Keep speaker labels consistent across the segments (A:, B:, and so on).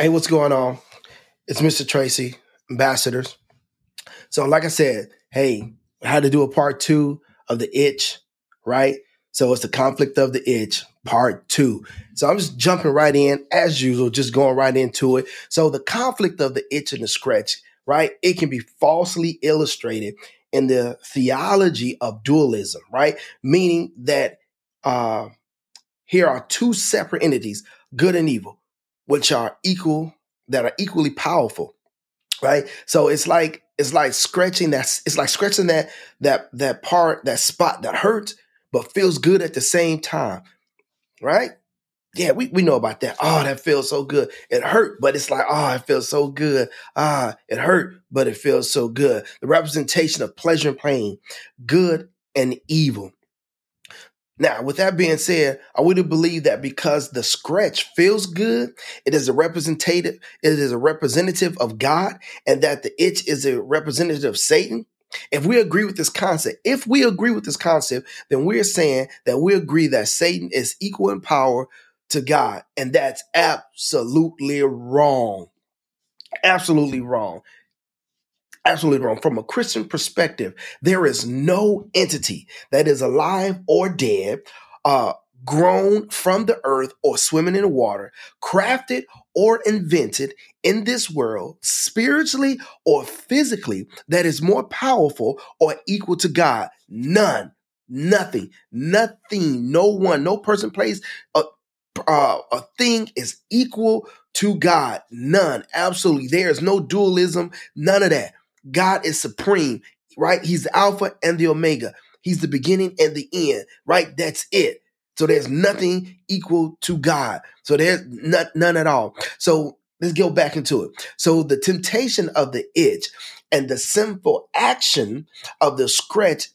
A: Hey, what's going on? It's Mr. Tracy, Ambassadors. So, like I said, hey, I had to do a part two of the itch, right? So it's the conflict of the itch, part two. So I'm just jumping right in as usual, just going right into it. So the conflict of the itch and the scratch, right? It can be falsely illustrated in the theology of dualism, right? Meaning that uh, here are two separate entities, good and evil, which are equal, that are equally powerful, right? So it's like it's like scratching that it's like scratching that that that part that spot that hurts but feels good at the same time, right? Yeah, we, we know about that. Oh, that feels so good. It hurt, but it's like, oh, it feels so good. Ah, it hurt, but it feels so good. The representation of pleasure and pain, good and evil. Now, with that being said, I would believe that because the scratch feels good, it is a representative, it is a representative of God, and that the itch is a representative of Satan. If we agree with this concept, if we agree with this concept, then we're saying that we agree that Satan is equal in power to God, and that's absolutely wrong. Absolutely wrong absolutely wrong. From a Christian perspective, there is no entity that is alive or dead, uh, grown from the earth or swimming in the water, crafted or invented in this world, spiritually or physically, that is more powerful or equal to God. None, nothing, nothing, no one, no person, place, a, uh, a thing is equal to God. None, absolutely. There is no dualism, none of that. God is supreme, right? He's the Alpha and the Omega. He's the beginning and the end, right? That's it. So there's nothing equal to God. So there's not, none at all. So let's go back into it. So the temptation of the itch and the sinful action of the scratch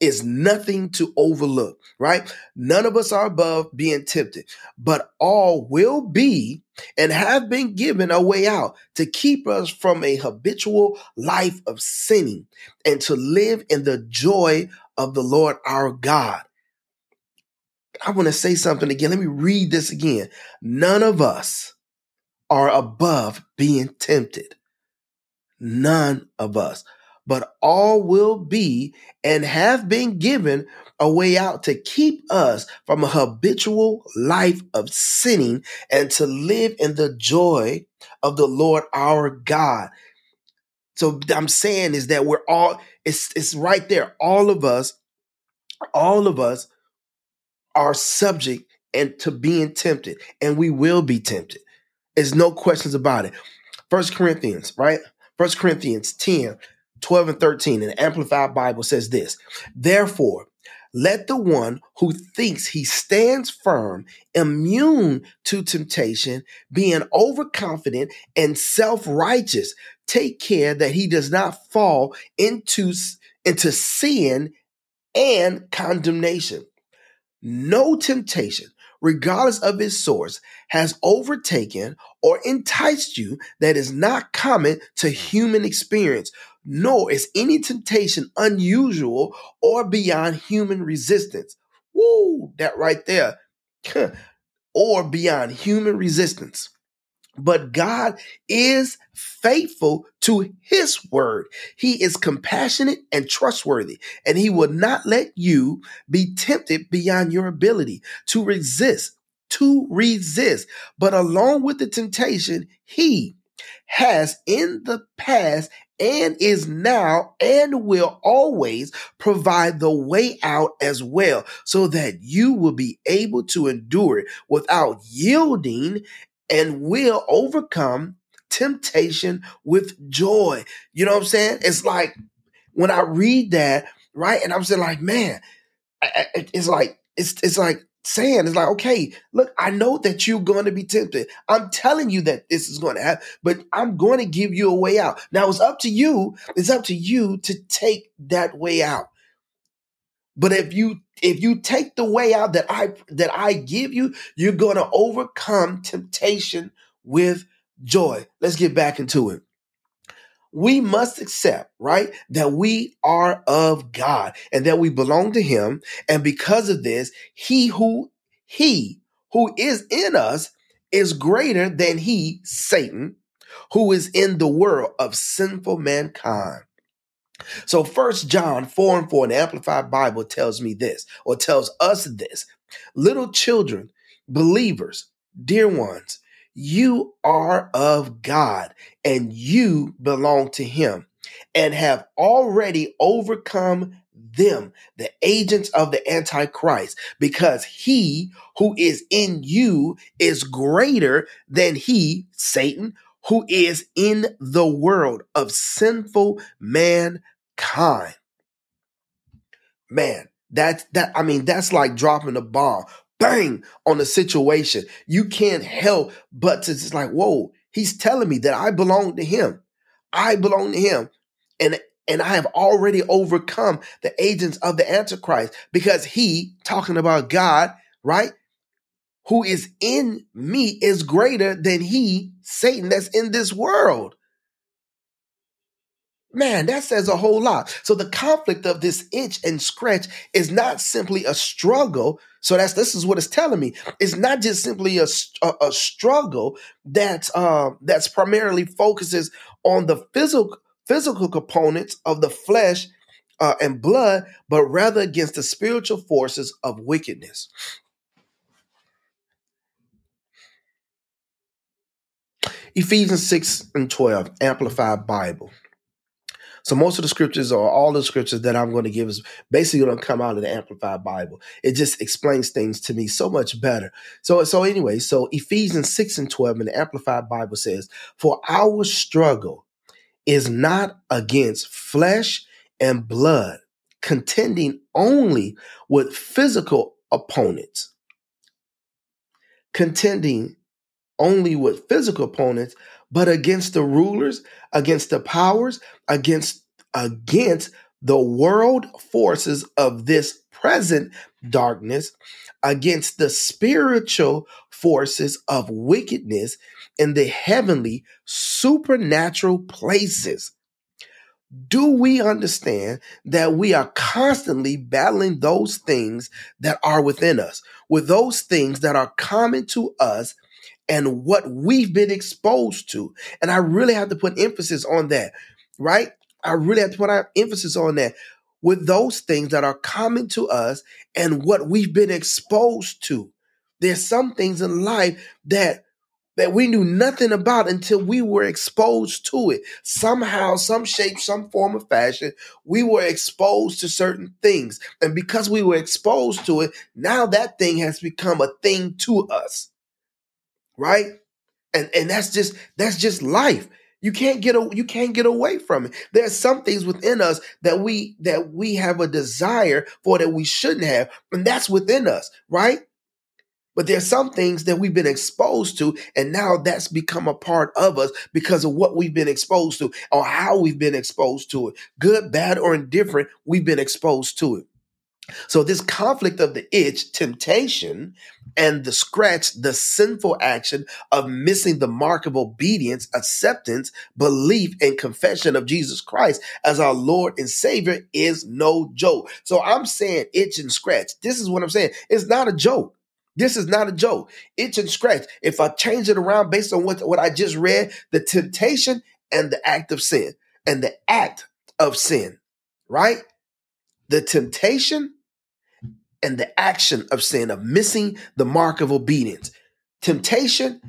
A: is nothing to overlook, right? None of us are above being tempted, but all will be and have been given a way out to keep us from a habitual life of sinning and to live in the joy of the Lord our God. I want to say something again. Let me read this again. None of us are above being tempted. None of us but all will be and have been given a way out to keep us from a habitual life of sinning and to live in the joy of the Lord our God. So I'm saying is that we're all it's it's right there. All of us, all of us are subject and to being tempted, and we will be tempted. There's no questions about it. First Corinthians, right? First Corinthians 10, 12 and 13 in the Amplified Bible says this Therefore, let the one who thinks he stands firm, immune to temptation, being overconfident and self righteous, take care that he does not fall into, into sin and condemnation. No temptation, regardless of its source, has overtaken or enticed you that is not common to human experience nor is any temptation unusual or beyond human resistance. Woo, that right there. or beyond human resistance. But God is faithful to his word. He is compassionate and trustworthy, and he will not let you be tempted beyond your ability to resist, to resist. But along with the temptation, he has in the past and is now and will always provide the way out as well so that you will be able to endure it without yielding and will overcome temptation with joy. You know what I'm saying? It's like when I read that, right? And I'm saying like, man, it's like, it's, it's like saying is like, okay, look, I know that you're going to be tempted. I'm telling you that this is going to happen, but I'm going to give you a way out. Now it's up to you. It's up to you to take that way out. But if you if you take the way out that I that I give you, you're going to overcome temptation with joy. Let's get back into it we must accept, right, that we are of God and that we belong to him. And because of this, he who, he who is in us is greater than he, Satan, who is in the world of sinful mankind. So first John 4 and 4 in the Amplified Bible tells me this, or tells us this. Little children, believers, dear ones, you are of God and you belong to him and have already overcome them, the agents of the Antichrist, because he who is in you is greater than he, Satan, who is in the world of sinful mankind. Man, that's that. I mean, that's like dropping a bomb, bang, on the situation. You can't help but to just like, whoa, he's telling me that I belong to him. I belong to him. And and I have already overcome the agents of the Antichrist because he, talking about God, right? Who is in me is greater than he, Satan, that's in this world. Man, that says a whole lot. So the conflict of this itch and scratch is not simply a struggle. So that's this is what it's telling me. It's not just simply a, a, a struggle that uh, that's primarily focuses on the physical physical components of the flesh uh, and blood, but rather against the spiritual forces of wickedness. Ephesians 6 and 12, Amplified Bible. So most of the scriptures or all the scriptures that I'm going to give is basically going to come out of the Amplified Bible. It just explains things to me so much better. So so anyway, so Ephesians 6 and 12 in the Amplified Bible says, For our struggle is not against flesh and blood, contending only with physical opponents. Contending only with physical opponents, but against the rulers, against the powers, against against the world forces of this present darkness, against the spiritual forces of wickedness in the heavenly supernatural places. Do we understand that we are constantly battling those things that are within us, with those things that are common to us and what we've been exposed to? And I really have to put emphasis on that, right? I really have to put emphasis on that with those things that are common to us and what we've been exposed to. There's some things in life that that we knew nothing about until we were exposed to it. Somehow, some shape, some form of fashion, we were exposed to certain things. And because we were exposed to it, now that thing has become a thing to us. Right? And and that's just that's just life. You can't get a, you can't get away from it. There's some things within us that we that we have a desire for that we shouldn't have, and that's within us, right? But there's some things that we've been exposed to, and now that's become a part of us because of what we've been exposed to or how we've been exposed to it. Good, bad, or indifferent, we've been exposed to it. So, this conflict of the itch, temptation, and the scratch, the sinful action of missing the mark of obedience, acceptance, belief, and confession of Jesus Christ as our Lord and Savior is no joke. So, I'm saying itch and scratch. This is what I'm saying. It's not a joke. This is not a joke. Itch and scratch. If I change it around based on what, what I just read, the temptation and the act of sin, and the act of sin, right? The temptation and the action of sin, of missing the mark of obedience. Temptation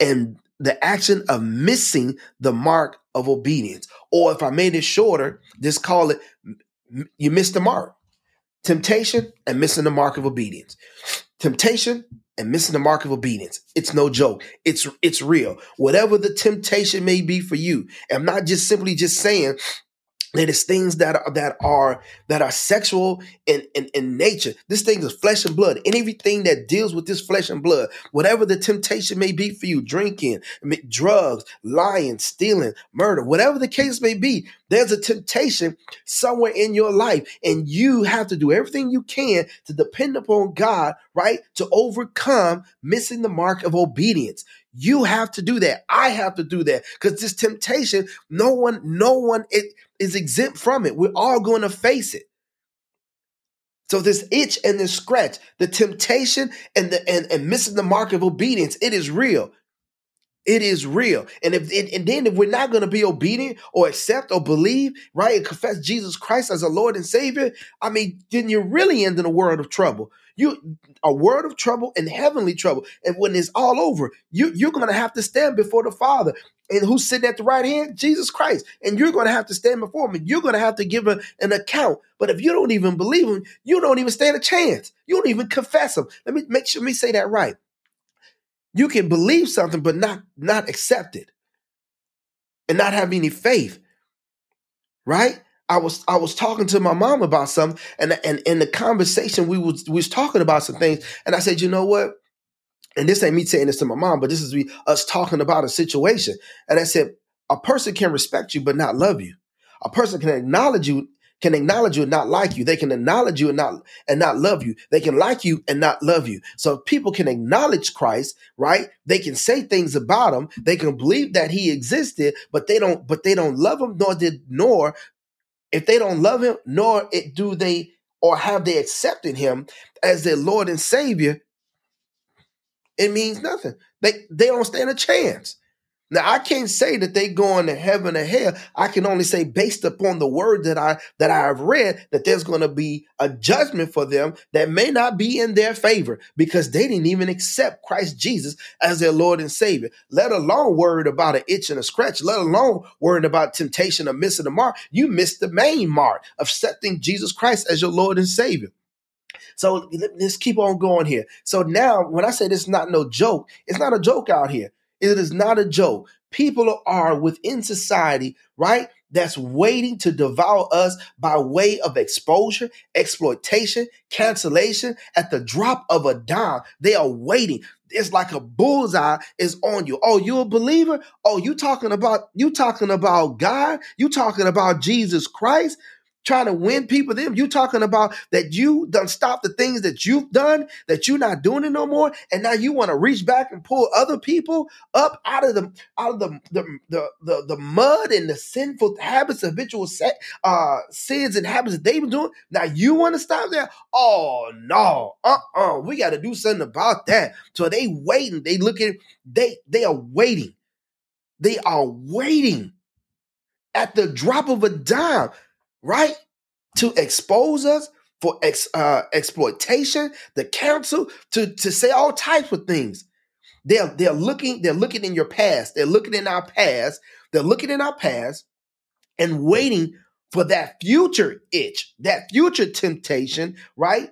A: and the action of missing the mark of obedience. Or if I made it shorter, just call it you missed the mark. Temptation and missing the mark of obedience. Temptation and missing the mark of obedience. It's no joke. It's it's real. Whatever the temptation may be for you. I'm not just simply just saying it is things that are that are that are sexual in, in, in nature. This thing is flesh and blood. And everything that deals with this flesh and blood, whatever the temptation may be for you, drinking, drugs, lying, stealing, murder, whatever the case may be, there's a temptation somewhere in your life, and you have to do everything you can to depend upon God, right? To overcome missing the mark of obedience. You have to do that. I have to do that because this temptation, no one, no one is exempt from it. We're all going to face it. So this itch and this scratch, the temptation and the and, and missing the mark of obedience, it is real. It is real. And if and then if we're not going to be obedient or accept or believe, right, and confess Jesus Christ as a Lord and Savior, I mean, then you're really in a world of trouble. You a world of trouble and heavenly trouble. And when it's all over, you you're going to have to stand before the Father. And who's sitting at the right hand? Jesus Christ. And you're going to have to stand before him. And you're going to have to give an account. But if you don't even believe him, you don't even stand a chance. You don't even confess him. Let me make sure me say that right. You can believe something, but not not accept it, and not have any faith. Right? I was I was talking to my mom about something, and and in the conversation we was we was talking about some things, and I said, you know what? And this ain't me saying this to my mom, but this is we us talking about a situation. And I said, a person can respect you but not love you. A person can acknowledge you can acknowledge you and not like you. They can acknowledge you and not and not love you. They can like you and not love you. So people can acknowledge Christ, right? They can say things about him. They can believe that he existed, but they don't but they don't love him nor did nor if they don't love him nor it do they or have they accepted him as their Lord and Savior, it means nothing. They they don't stand a chance. Now I can't say that they going to heaven or hell. I can only say based upon the word that I that I have read that there's going to be a judgment for them that may not be in their favor because they didn't even accept Christ Jesus as their Lord and Savior. Let alone worried about an itch and a scratch. Let alone worrying about temptation or missing the mark. You missed the main mark of accepting Jesus Christ as your Lord and Savior. So let's keep on going here. So now, when I say this is not no joke, it's not a joke out here. It is not a joke. People are within society, right? That's waiting to devour us by way of exposure, exploitation, cancellation at the drop of a dime. They are waiting. It's like a bullseye is on you. Oh, you a believer? Oh, you talking about you talking about God? You talking about Jesus Christ? Trying to win people them. You talking about that you done stop the things that you've done, that you're not doing it no more, and now you want to reach back and pull other people up out of the out of the the the, the, the mud and the sinful habits, habitual set, uh, sins and habits that they've been doing. Now you want to stop that? Oh no, uh uh we got to do something about that. So they waiting, they looking, they they are waiting, they are waiting at the drop of a dime right? To expose us for ex, uh, exploitation, the council to, to say all types of things. They're, they're looking, they're looking in your past. They're looking in our past. They're looking in our past and waiting for that future itch, that future temptation, right?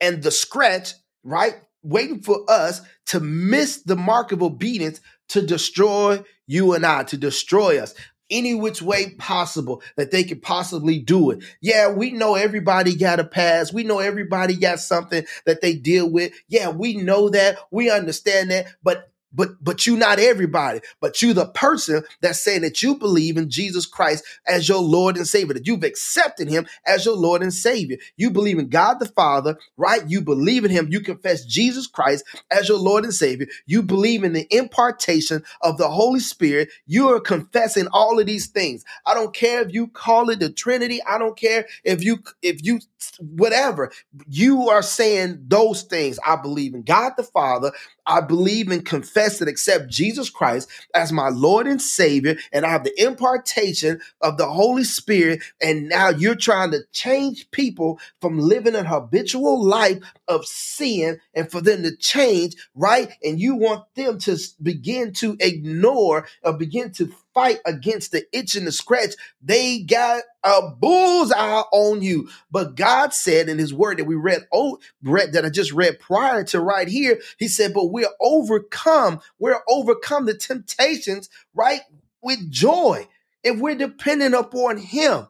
A: And the scratch, right? Waiting for us to miss the mark of obedience to destroy you and I, to destroy us any which way possible that they could possibly do it. Yeah, we know everybody got a pass. We know everybody got something that they deal with. Yeah, we know that. We understand that. But but but you not everybody but you the person that's saying that you believe in jesus christ as your lord and savior that you've accepted him as your lord and savior. You believe in god the father right? You believe in him. You confess jesus christ as your lord and savior. You believe in the impartation of the holy spirit. You are confessing all of these things. I don't care if you call it the trinity. I don't care if you if you whatever. You are saying those things. I believe in god the father. I believe and confess and accept Jesus Christ as my Lord and Savior, and I have the impartation of the Holy Spirit. And now you're trying to change people from living an habitual life of sin and for them to change, right? And you want them to begin to ignore or begin to fight against the itch and the scratch. They got a bullseye on you. But God said in his word that we read, oh, that I just read prior to right here, he said, but we're overcome. We're overcome the temptations, right? With joy. If we're dependent upon him.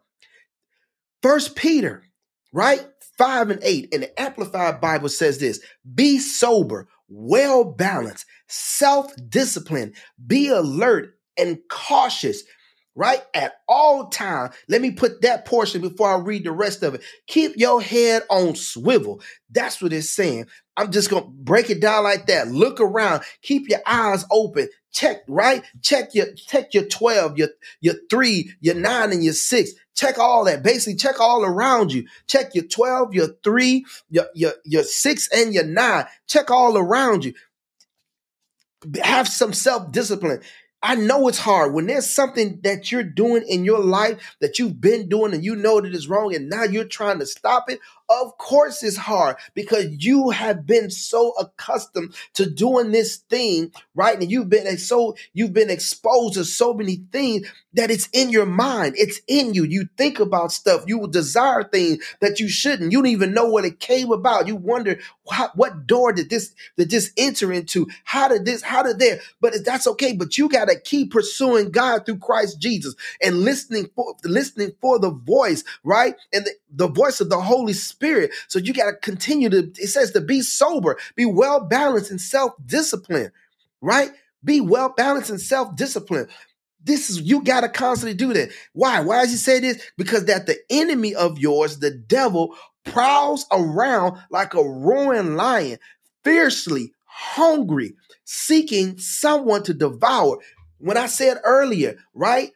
A: First Peter, right? Five and eight in the Amplified Bible says this be sober, well balanced, self disciplined, be alert and cautious right? At all time. Let me put that portion before I read the rest of it. Keep your head on swivel. That's what it's saying. I'm just going to break it down like that. Look around. Keep your eyes open. Check, right? Check your check your 12, your your 3, your 9 and your 6. Check all that. Basically, check all around you. Check your 12, your three, your, your, your six, and your nine. Check all around you. Have some self discipline. I know it's hard when there's something that you're doing in your life that you've been doing and you know that is wrong and now you're trying to stop it. Of course it's hard because you have been so accustomed to doing this thing, right? And you've been so you've been exposed to so many things that it's in your mind. It's in you. You think about stuff. You desire things that you shouldn't. You don't even know what it came about. You wonder what, what door did this did this enter into? How did this? How did there? But that's okay. But you got to keep pursuing God through Christ Jesus and listening for listening for the voice, right? And the, the voice of the Holy Spirit. So you got to continue to. It says to be sober, be well balanced and self discipline, right? Be well balanced and self discipline. This is you got to constantly do that. Why? Why does he say this? Because that the enemy of yours, the devil, prowls around like a roaring lion, fiercely hungry, seeking someone to devour. When I said earlier, right?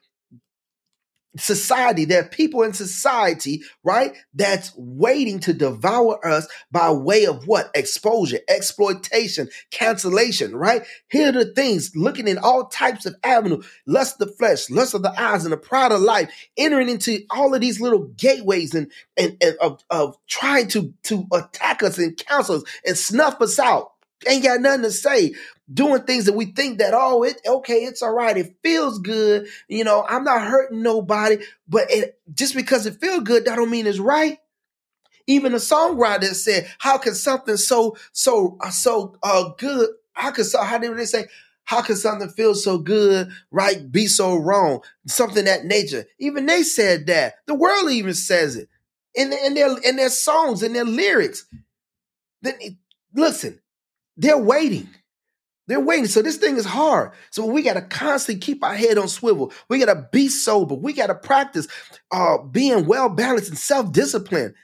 A: Society. There are people in society, right, that's waiting to devour us by way of what? Exposure, exploitation, cancellation, right? Here are the things looking in all types of avenues lust of the flesh, lust of the eyes, and the pride of life, entering into all of these little gateways and, and, and of, of trying to, to attack us and counsel us and snuff us out. Ain't got nothing to say. Doing things that we think that oh it okay it's all right. It feels good. You know i'm not hurting nobody. But it just because it feels good that don't mean it's right. Even a songwriter said how can something so so uh, so uh good how could so how did they say how can something feel so good right be so wrong? Something that nature. Even they said that. The world even says it. In, in their in their songs in their lyrics. Then listen they're waiting they're waiting. So this thing is hard. So we got to constantly keep our head on swivel. We got to be sober. We got to practice uh, being well balanced and self discipline.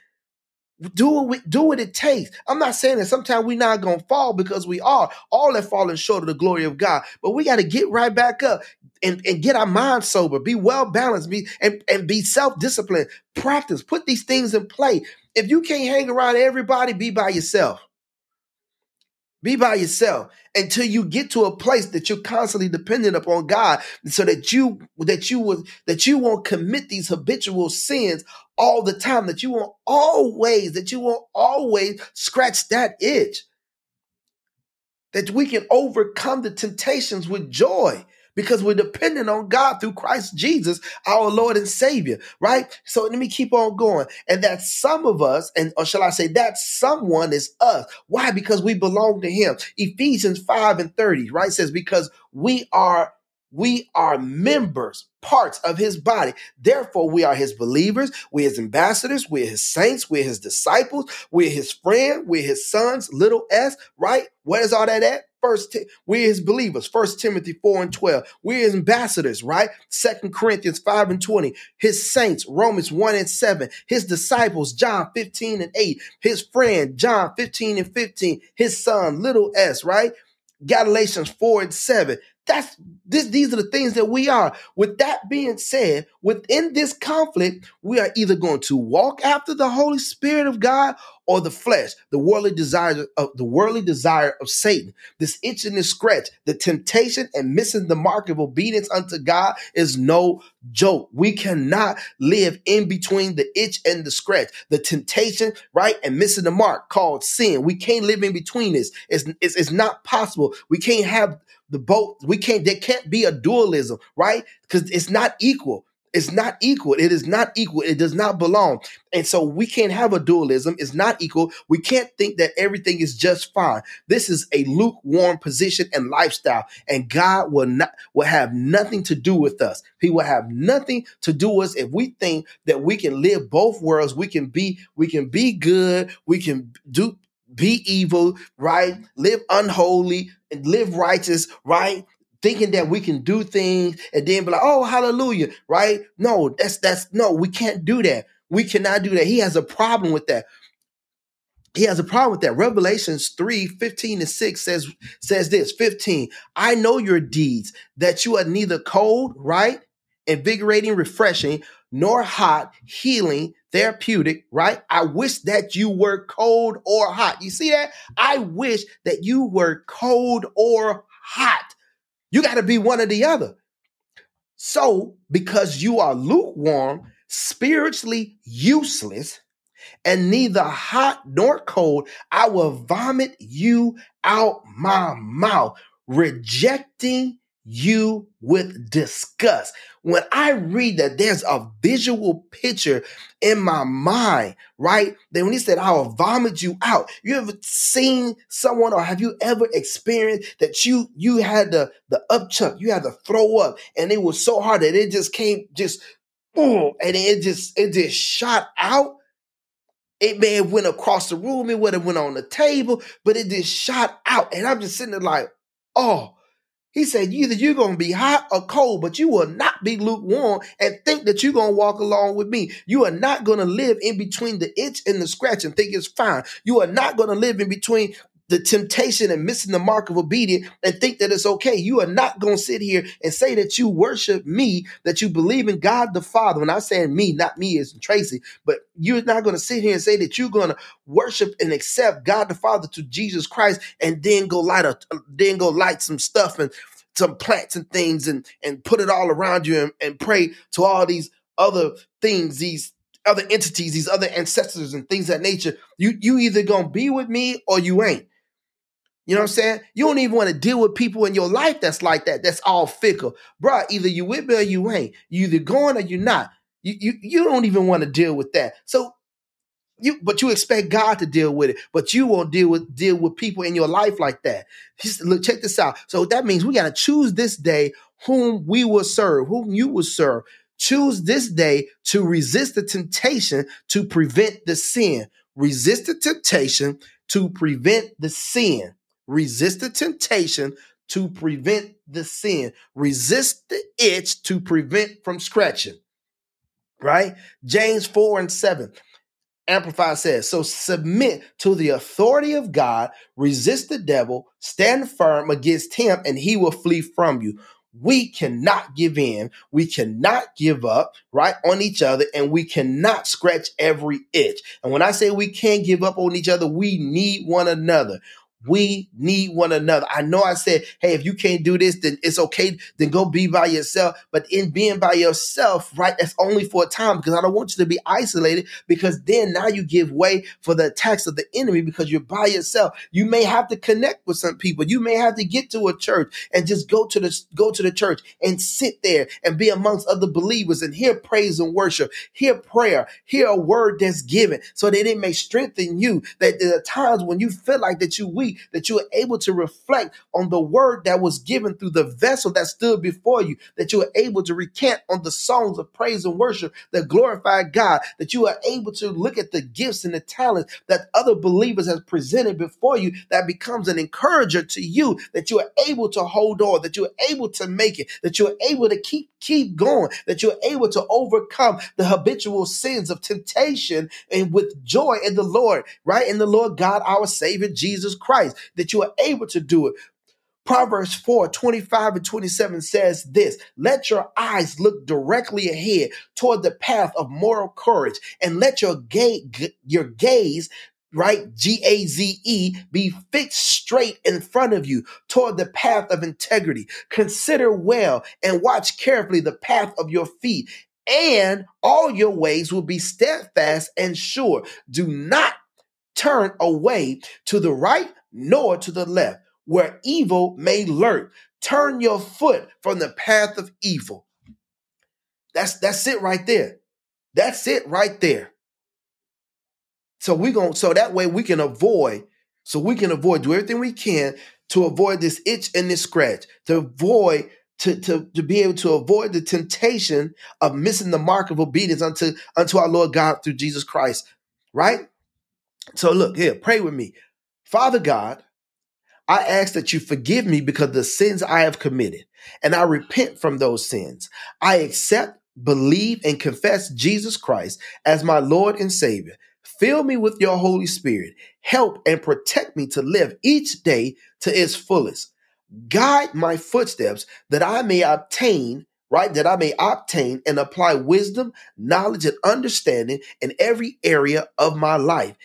A: Do what we, do what it takes. I'm not saying that sometimes we're not gonna fall because we are. All that falling short of the glory of God. But we got to get right back up and, and get our mind sober, be well balanced, be and, and be self-disciplined. Practice, put these things in play. If you can't hang around everybody, be by yourself. Be by yourself until you get to a place that you're constantly dependent upon God, so that you that you will that you won't commit these habitual sins all the time. That you won't always that you won't always scratch that itch. That we can overcome the temptations with joy because we're dependent on God through Christ Jesus, our Lord and Savior, right? So let me keep on going. And that some of us, and or shall I say that someone is us. Why? Because we belong to him. Ephesians 5 and 30, right? Says, because we are we are members, parts of his body. Therefore, we are his believers, we're his ambassadors, we're his saints, we're his disciples, we're his friend, we're his sons, little s, right? Where is all that at? First, we're his believers. First Timothy 4 and 12. We're his ambassadors, right? Second Corinthians 5 and 20. His saints, Romans 1 and 7. His disciples, John 15 and 8. His friend, John 15 and 15. His son, little s, right? Galatians 4 and 7. That's this, these are the things that we are. With that being said, within this conflict, we are either going to walk after the Holy Spirit of God or the flesh, the worldly desire of the worldly desire of Satan. This itch and this scratch, the temptation and missing the mark of obedience unto God is no joke. We cannot live in between the itch and the scratch, the temptation, right, and missing the mark called sin. We can't live in between this. It's, it's, it's not possible. We can't have the both. We can't. There can't be a dualism, right? Because it's not equal. It's not equal. It is not equal. It does not belong. And so we can't have a dualism. It's not equal. We can't think that everything is just fine. This is a lukewarm position and lifestyle. And God will not will have nothing to do with us. He will have nothing to do with us if we think that we can live both worlds. We can be, we can be good, we can do be evil, right? Live unholy and live righteous, right? Thinking that we can do things and then be like, oh, hallelujah, right? No, that's that's no, we can't do that. We cannot do that. He has a problem with that. He has a problem with that. Revelations 3 15 and 6 says, says this 15, I know your deeds, that you are neither cold, right? Invigorating, refreshing, nor hot, healing, therapeutic, right? I wish that you were cold or hot. You see that? I wish that you were cold or hot. You got to be one or the other. So, because you are lukewarm, spiritually useless, and neither hot nor cold, I will vomit you out my mouth, rejecting you with disgust. When I read that, there's a visual picture in my mind, right? Then when he said, I will vomit you out. You ever seen someone or have you ever experienced that you you had the the upchuck, you had to throw up, and it was so hard that it just came just boom, and it just it just shot out? It may have went across the room, it would have went on the table, but it just shot out. And I'm just sitting there like, oh, he said, either you're going to be hot or cold, but you will not be lukewarm and think that you're going to walk along with me. You are not going to live in between the itch and the scratch and think it's fine. You are not going to live in between the temptation and missing the mark of obedience and think that it's okay. You are not going to sit here and say that you worship me, that you believe in God the Father. When I say me, not me as Tracy, but you're not going to sit here and say that you're going to worship and accept God the Father to Jesus Christ and then go light a, then go light some stuff and some plants and things and and put it all around you and, and pray to all these other things, these other entities, these other ancestors and things that nature. You you either gonna be with me or you ain't. You know what I'm saying? You don't even want to deal with people in your life that's like that. That's all fickle. Bruh, either you with me or you ain't. You either going or you're not. You, you, you don't even want to deal with that. So you but you expect God to deal with it, but you won't deal with deal with people in your life like that. Just, look, check this out. So that means we got to choose this day whom we will serve, whom you will serve. Choose this day to resist the temptation to prevent the sin. Resist the temptation to prevent the sin. Resist the temptation to prevent the sin. Resist the itch to prevent from scratching. Right? James 4 and 7. Amplified says, so submit to the authority of God, resist the devil, stand firm against him, and he will flee from you. We cannot give in. We cannot give up, right, on each other, and we cannot scratch every itch. And when I say we can't give up on each other, we need one another. We need one another. I know I said, hey, if you can't do this, then it's okay. Then go be by yourself. But in being by yourself, right, that's only for a time because I don't want you to be isolated because then now you give way for the attacks of the enemy because you're by yourself. You may have to connect with some people. You may have to get to a church and just go to the go to the church and sit there and be amongst other believers and hear praise and worship, hear prayer, hear a word that's given so that it may strengthen you. That there are times when you feel like that you weak that you are able to reflect on the word that was given through the vessel that stood before you, that you are able to recant on the songs of praise and worship that glorify God, that you are able to look at the gifts and the talents that other believers have presented before you that becomes an encourager to you, that you are able to hold on, that you are able to make it, that you are able to keep keep going, that you're able to overcome the habitual sins of temptation and with joy in the Lord, right? In the Lord God, our Savior, Jesus Christ, that you are able to do it. Proverbs 4 25 and 27 says this Let your eyes look directly ahead toward the path of moral courage, and let your, ga- your gaze right? G A Z E, be fixed straight in front of you toward the path of integrity. Consider well and watch carefully the path of your feet, and all your ways will be steadfast and sure. Do not turn away to the right nor to the left, where evil may lurk. Turn your foot from the path of evil. That's that's it right there. That's it right there. So we going so that way we can avoid, so we can avoid, do everything we can to avoid this itch and this scratch, to avoid to, to, to be able to avoid the temptation of missing the mark of obedience unto, unto our Lord God through Jesus Christ. Right? So look here, pray with me. Father God, I ask that you forgive me because the sins I have committed, and I repent from those sins. I accept, believe, and confess Jesus Christ as my Lord and Savior. Fill me with your Holy Spirit. Help and protect me to live each day to its fullest. Guide my footsteps that I may obtain right? That I may obtain and apply wisdom, knowledge, and understanding in every area of my life.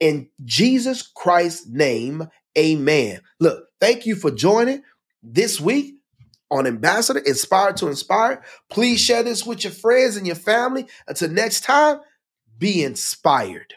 A: In Jesus Christ's name, amen. Look, thank you for joining this week on Ambassador Inspired to Inspire. Please share this with your friends and your family. Until next time, be inspired.